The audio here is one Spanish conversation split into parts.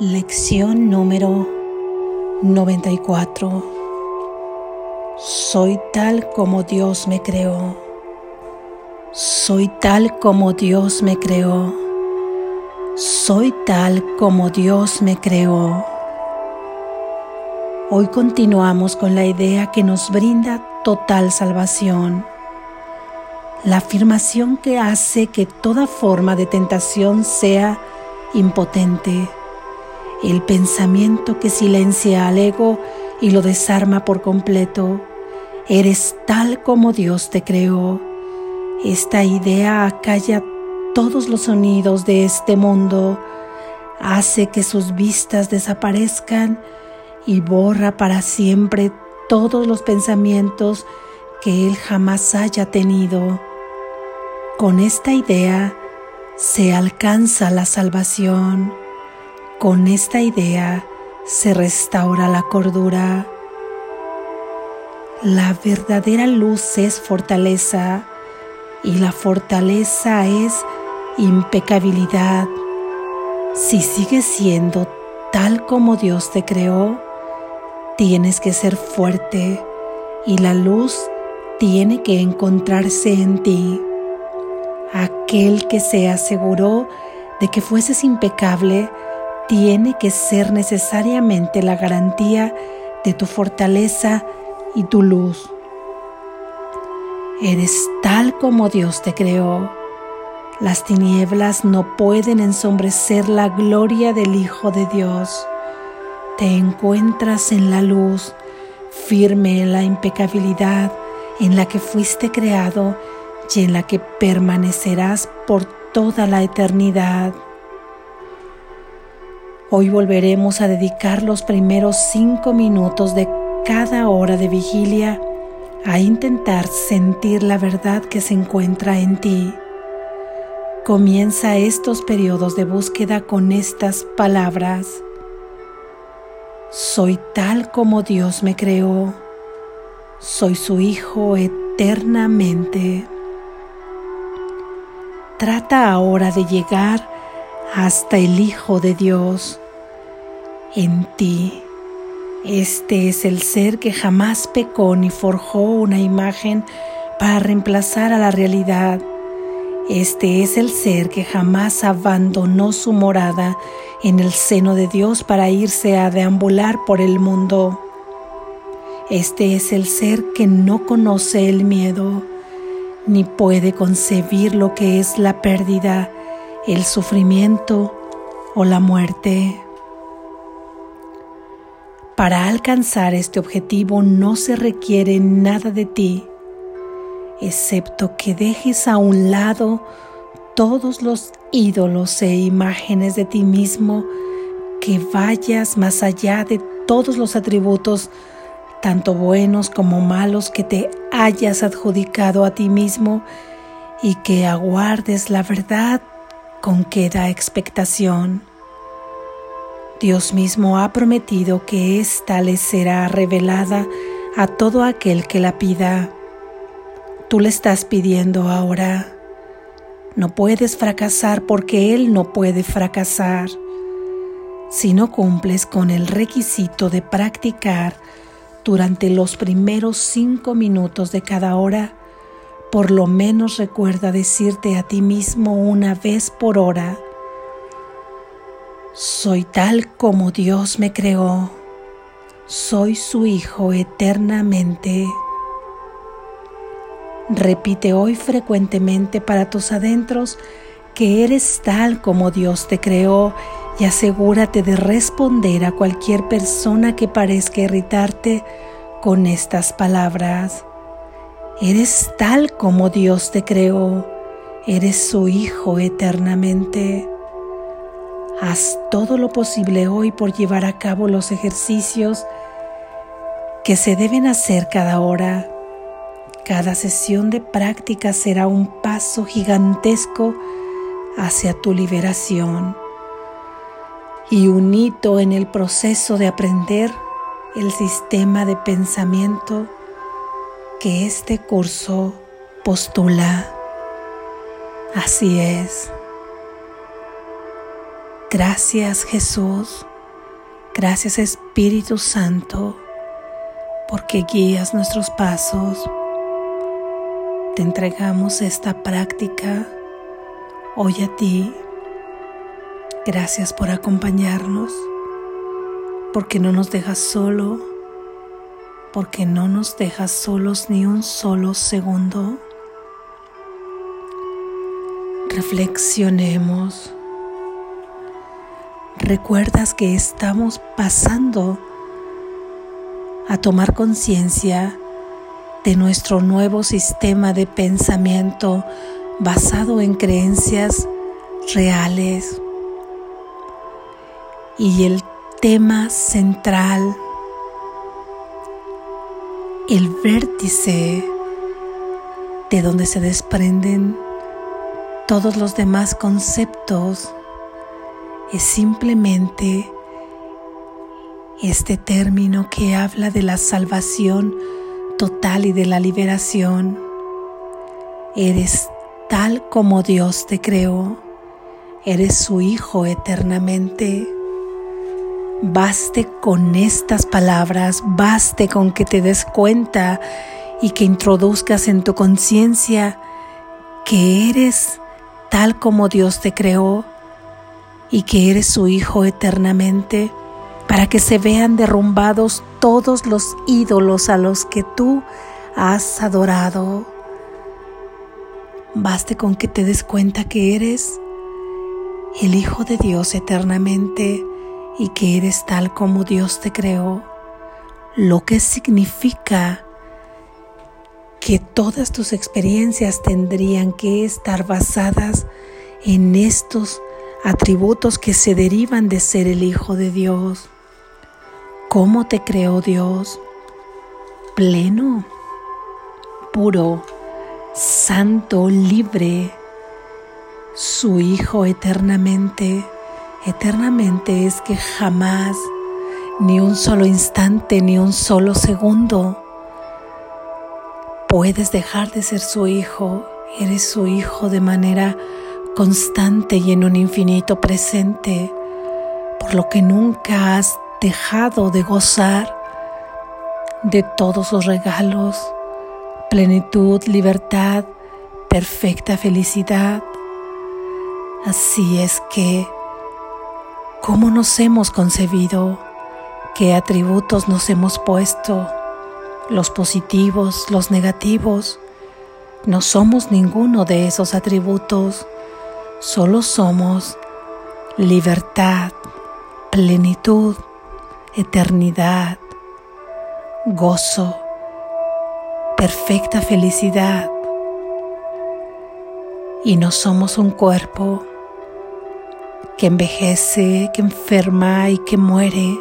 Lección número 94. Soy tal como Dios me creó. Soy tal como Dios me creó. Soy tal como Dios me creó. Hoy continuamos con la idea que nos brinda total salvación. La afirmación que hace que toda forma de tentación sea impotente el pensamiento que silencia al ego y lo desarma por completo. Eres tal como Dios te creó. Esta idea acalla todos los sonidos de este mundo, hace que sus vistas desaparezcan y borra para siempre todos los pensamientos que Él jamás haya tenido. Con esta idea se alcanza la salvación. Con esta idea se restaura la cordura. La verdadera luz es fortaleza y la fortaleza es impecabilidad. Si sigues siendo tal como Dios te creó, tienes que ser fuerte y la luz tiene que encontrarse en ti. Aquel que se aseguró de que fueses impecable, tiene que ser necesariamente la garantía de tu fortaleza y tu luz. Eres tal como Dios te creó. Las tinieblas no pueden ensombrecer la gloria del Hijo de Dios. Te encuentras en la luz, firme en la impecabilidad en la que fuiste creado y en la que permanecerás por toda la eternidad. Hoy volveremos a dedicar los primeros cinco minutos de cada hora de vigilia a intentar sentir la verdad que se encuentra en ti. Comienza estos periodos de búsqueda con estas palabras. Soy tal como Dios me creó. Soy su Hijo eternamente. Trata ahora de llegar hasta el Hijo de Dios en ti. Este es el ser que jamás pecó ni forjó una imagen para reemplazar a la realidad. Este es el ser que jamás abandonó su morada en el seno de Dios para irse a deambular por el mundo. Este es el ser que no conoce el miedo, ni puede concebir lo que es la pérdida, el sufrimiento o la muerte. Para alcanzar este objetivo no se requiere nada de ti, excepto que dejes a un lado todos los ídolos e imágenes de ti mismo, que vayas más allá de todos los atributos, tanto buenos como malos, que te hayas adjudicado a ti mismo y que aguardes la verdad con queda expectación. Dios mismo ha prometido que ésta le será revelada a todo aquel que la pida. Tú le estás pidiendo ahora. No puedes fracasar porque Él no puede fracasar. Si no cumples con el requisito de practicar durante los primeros cinco minutos de cada hora, por lo menos recuerda decirte a ti mismo una vez por hora, soy tal como Dios me creó. Soy su Hijo eternamente. Repite hoy frecuentemente para tus adentros que eres tal como Dios te creó y asegúrate de responder a cualquier persona que parezca irritarte con estas palabras. Eres tal como Dios te creó. Eres su Hijo eternamente. Haz todo lo posible hoy por llevar a cabo los ejercicios que se deben hacer cada hora. Cada sesión de práctica será un paso gigantesco hacia tu liberación y un hito en el proceso de aprender el sistema de pensamiento que este curso postula. Así es. Gracias Jesús Gracias Espíritu Santo, porque guías nuestros pasos. Te entregamos esta práctica hoy a ti. Gracias por acompañarnos, porque no nos dejas solo, porque no nos dejas solos ni un solo segundo. Reflexionemos recuerdas que estamos pasando a tomar conciencia de nuestro nuevo sistema de pensamiento basado en creencias reales. Y el tema central, el vértice de donde se desprenden todos los demás conceptos es simplemente este término que habla de la salvación total y de la liberación. Eres tal como Dios te creó. Eres su Hijo eternamente. Baste con estas palabras, baste con que te des cuenta y que introduzcas en tu conciencia que eres tal como Dios te creó y que eres su Hijo eternamente, para que se vean derrumbados todos los ídolos a los que tú has adorado. Baste con que te des cuenta que eres el Hijo de Dios eternamente y que eres tal como Dios te creó, lo que significa que todas tus experiencias tendrían que estar basadas en estos atributos que se derivan de ser el Hijo de Dios. ¿Cómo te creó Dios? Pleno, puro, santo, libre, su Hijo eternamente. Eternamente es que jamás, ni un solo instante, ni un solo segundo, puedes dejar de ser su Hijo. Eres su Hijo de manera constante y en un infinito presente, por lo que nunca has dejado de gozar de todos sus regalos, plenitud, libertad, perfecta felicidad. Así es que, ¿cómo nos hemos concebido? ¿Qué atributos nos hemos puesto? Los positivos, los negativos. No somos ninguno de esos atributos solo somos libertad, plenitud, eternidad, gozo, perfecta felicidad. Y no somos un cuerpo que envejece, que enferma y que muere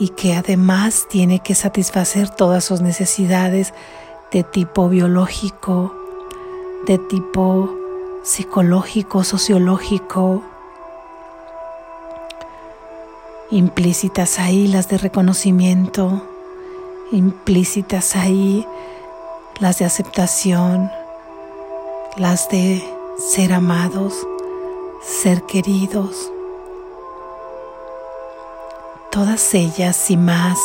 y que además tiene que satisfacer todas sus necesidades de tipo biológico, de tipo psicológico, sociológico, implícitas ahí las de reconocimiento, implícitas ahí las de aceptación, las de ser amados, ser queridos. Todas ellas y más,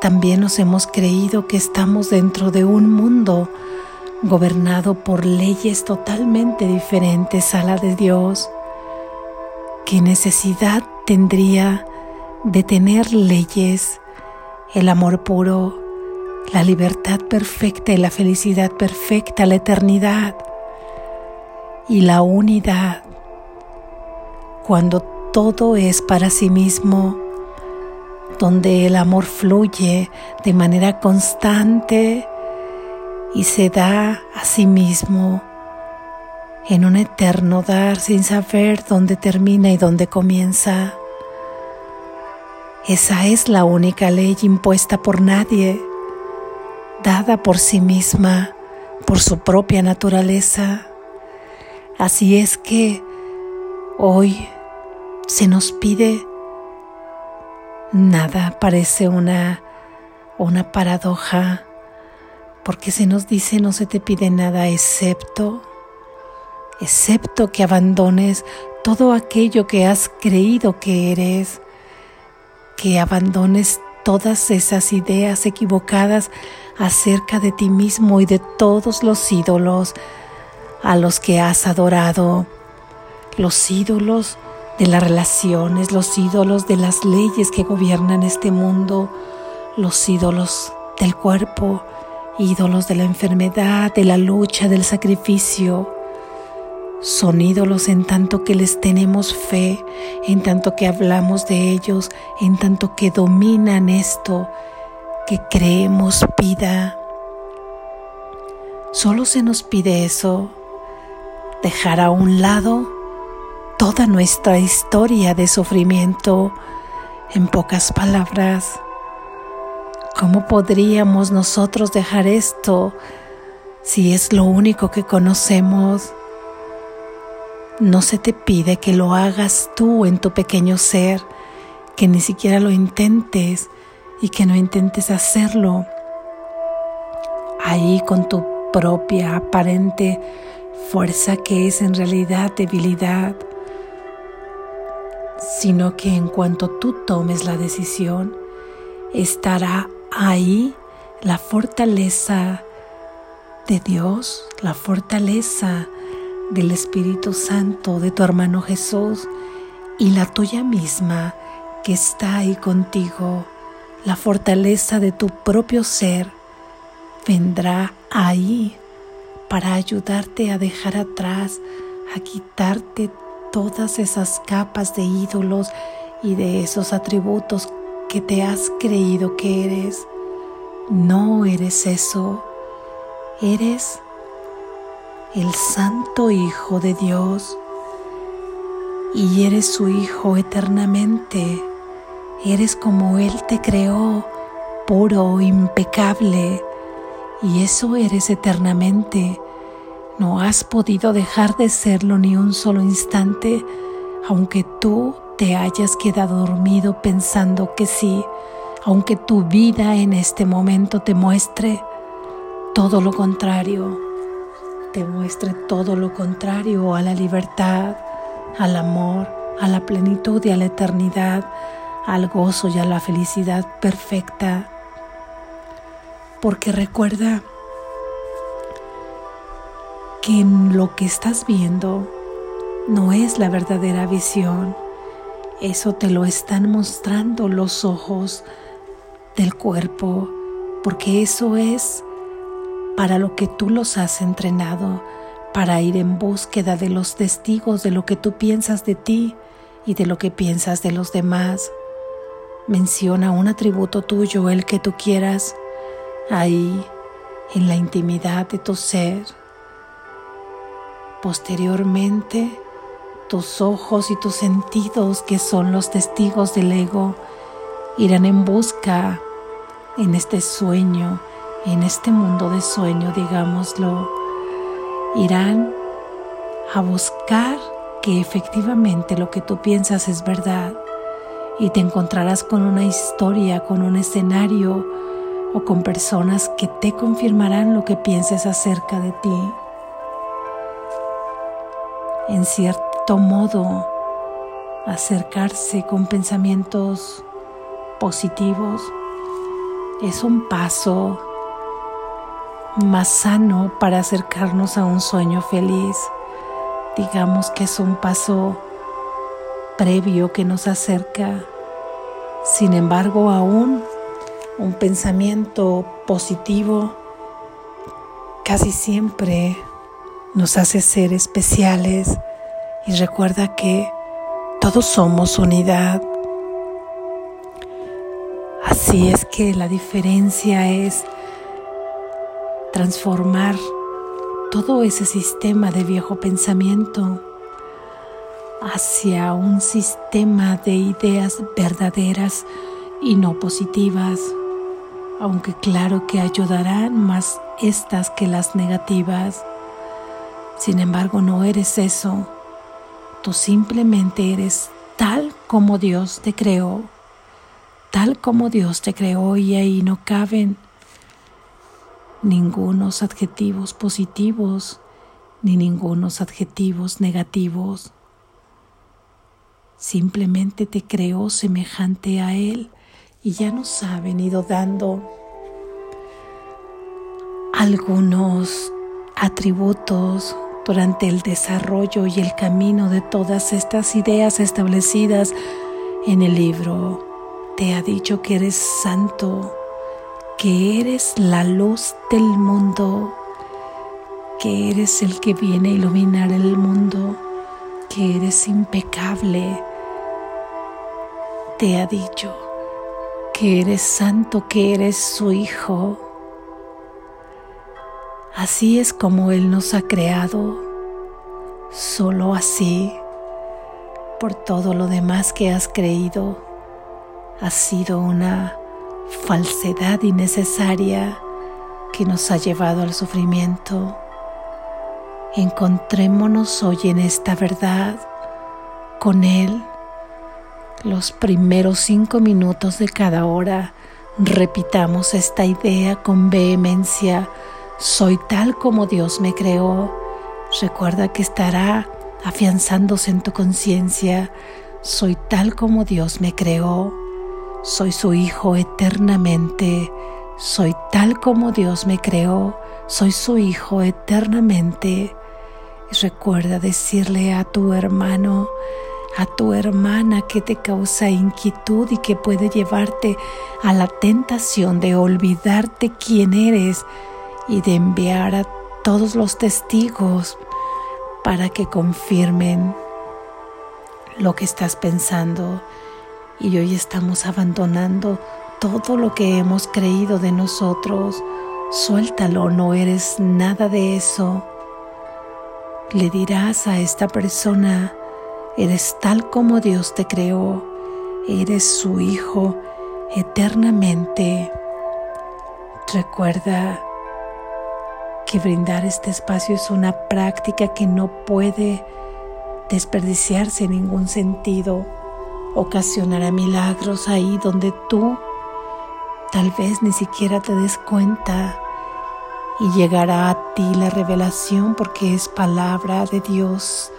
también nos hemos creído que estamos dentro de un mundo gobernado por leyes totalmente diferentes a la de Dios, ¿qué necesidad tendría de tener leyes, el amor puro, la libertad perfecta y la felicidad perfecta, la eternidad y la unidad, cuando todo es para sí mismo, donde el amor fluye de manera constante, y se da a sí mismo en un eterno dar sin saber dónde termina y dónde comienza. Esa es la única ley impuesta por nadie, dada por sí misma, por su propia naturaleza. Así es que hoy se nos pide nada, parece una, una paradoja porque se nos dice no se te pide nada excepto excepto que abandones todo aquello que has creído que eres, que abandones todas esas ideas equivocadas acerca de ti mismo y de todos los ídolos a los que has adorado, los ídolos de las relaciones, los ídolos de las leyes que gobiernan este mundo, los ídolos del cuerpo, ídolos de la enfermedad, de la lucha, del sacrificio. Son ídolos en tanto que les tenemos fe, en tanto que hablamos de ellos, en tanto que dominan esto, que creemos vida. Solo se nos pide eso, dejar a un lado toda nuestra historia de sufrimiento en pocas palabras. ¿Cómo podríamos nosotros dejar esto si es lo único que conocemos? No se te pide que lo hagas tú en tu pequeño ser, que ni siquiera lo intentes y que no intentes hacerlo ahí con tu propia aparente fuerza que es en realidad debilidad, sino que en cuanto tú tomes la decisión, estará ahí la fortaleza de Dios, la fortaleza del Espíritu Santo, de tu hermano Jesús y la tuya misma que está ahí contigo, la fortaleza de tu propio ser, vendrá ahí para ayudarte a dejar atrás, a quitarte todas esas capas de ídolos y de esos atributos que te has creído que eres. No eres eso. Eres el Santo Hijo de Dios y eres su Hijo eternamente. Eres como Él te creó, puro, impecable, y eso eres eternamente. No has podido dejar de serlo ni un solo instante, aunque tú te hayas quedado dormido pensando que sí, aunque tu vida en este momento te muestre todo lo contrario, te muestre todo lo contrario a la libertad, al amor, a la plenitud y a la eternidad, al gozo y a la felicidad perfecta. Porque recuerda, que lo que estás viendo no es la verdadera visión. Eso te lo están mostrando los ojos del cuerpo, porque eso es para lo que tú los has entrenado, para ir en búsqueda de los testigos de lo que tú piensas de ti y de lo que piensas de los demás. Menciona un atributo tuyo, el que tú quieras, ahí, en la intimidad de tu ser Posteriormente, tus ojos y tus sentidos, que son los testigos del ego, irán en busca en este sueño, en este mundo de sueño, digámoslo, irán a buscar que efectivamente lo que tú piensas es verdad y te encontrarás con una historia, con un escenario o con personas que te confirmarán lo que pienses acerca de ti. En modo, acercarse con pensamientos positivos es un paso más sano para acercarnos a un sueño feliz. Digamos que es un paso previo que nos acerca. Sin embargo, aún un pensamiento positivo casi siempre nos hace ser especiales y recuerda que todos somos unidad. Así es que la diferencia es transformar todo ese sistema de viejo pensamiento hacia un sistema de ideas verdaderas y no positivas, aunque claro que ayudarán más estas que las negativas. Sin embargo, no eres eso. Tú simplemente eres tal como Dios te creó, tal como Dios te creó y ahí no caben ningunos adjetivos positivos ni ningunos adjetivos negativos. Simplemente te creó semejante a Él y ya nos ha venido dando algunos atributos durante el desarrollo y el camino de todas estas ideas establecidas en el libro. Te ha dicho que eres santo, que eres la luz del mundo, que eres el que viene a iluminar el mundo, que eres impecable. Te ha dicho que eres santo, que eres su hijo. Así es como Él nos ha creado, solo así, por todo lo demás que has creído, ha sido una falsedad innecesaria que nos ha llevado al sufrimiento. Encontrémonos hoy en esta verdad con Él. Los primeros cinco minutos de cada hora repitamos esta idea con vehemencia. Soy tal como Dios me creó. Recuerda que estará afianzándose en tu conciencia. Soy tal como Dios me creó. Soy su Hijo eternamente. Soy tal como Dios me creó. Soy su Hijo eternamente. recuerda decirle a tu hermano, a tu hermana que te causa inquietud y que puede llevarte a la tentación de olvidarte quién eres y de enviar a todos los testigos para que confirmen lo que estás pensando y hoy estamos abandonando todo lo que hemos creído de nosotros. Suéltalo, no eres nada de eso. Le dirás a esta persona, eres tal como Dios te creó, eres su hijo eternamente. Recuerda que brindar este espacio es una práctica que no puede desperdiciarse en ningún sentido ocasionará milagros ahí donde tú tal vez ni siquiera te des cuenta y llegará a ti la revelación porque es palabra de Dios.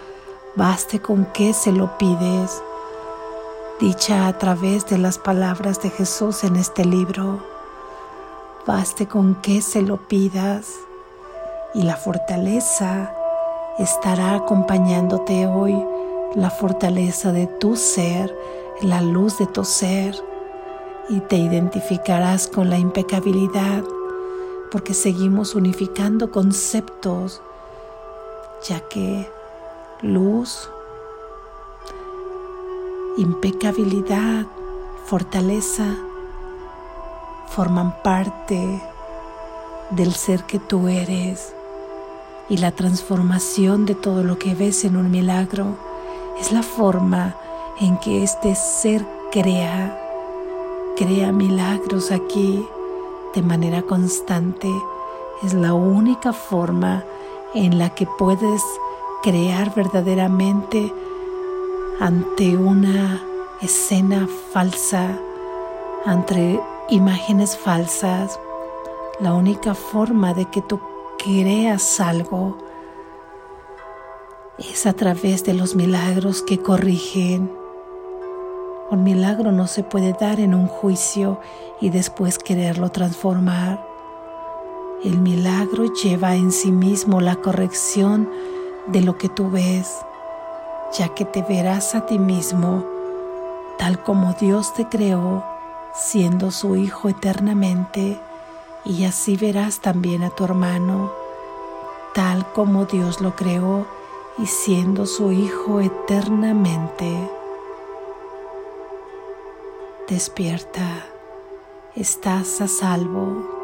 Baste con que se lo pides, dicha a través de las palabras de Jesús en este libro. Baste con que se lo pidas y la fortaleza estará acompañándote hoy. La fortaleza de tu ser, la luz de tu ser, y te identificarás con la impecabilidad, porque seguimos unificando conceptos, ya que luz, impecabilidad, fortaleza forman parte del ser que tú eres y la transformación de todo lo que ves en un milagro es la forma en que este ser crea, crea milagros aquí de manera constante. Es la única forma en la que puedes crear verdaderamente ante una escena falsa, ante imágenes falsas. La única forma de que tú creas algo es a través de los milagros que corrigen. Un milagro no se puede dar en un juicio y después quererlo transformar. El milagro lleva en sí mismo la corrección de lo que tú ves, ya que te verás a ti mismo tal como Dios te creó, siendo su Hijo eternamente, y así verás también a tu hermano, tal como Dios lo creó y siendo su Hijo eternamente. Despierta, estás a salvo.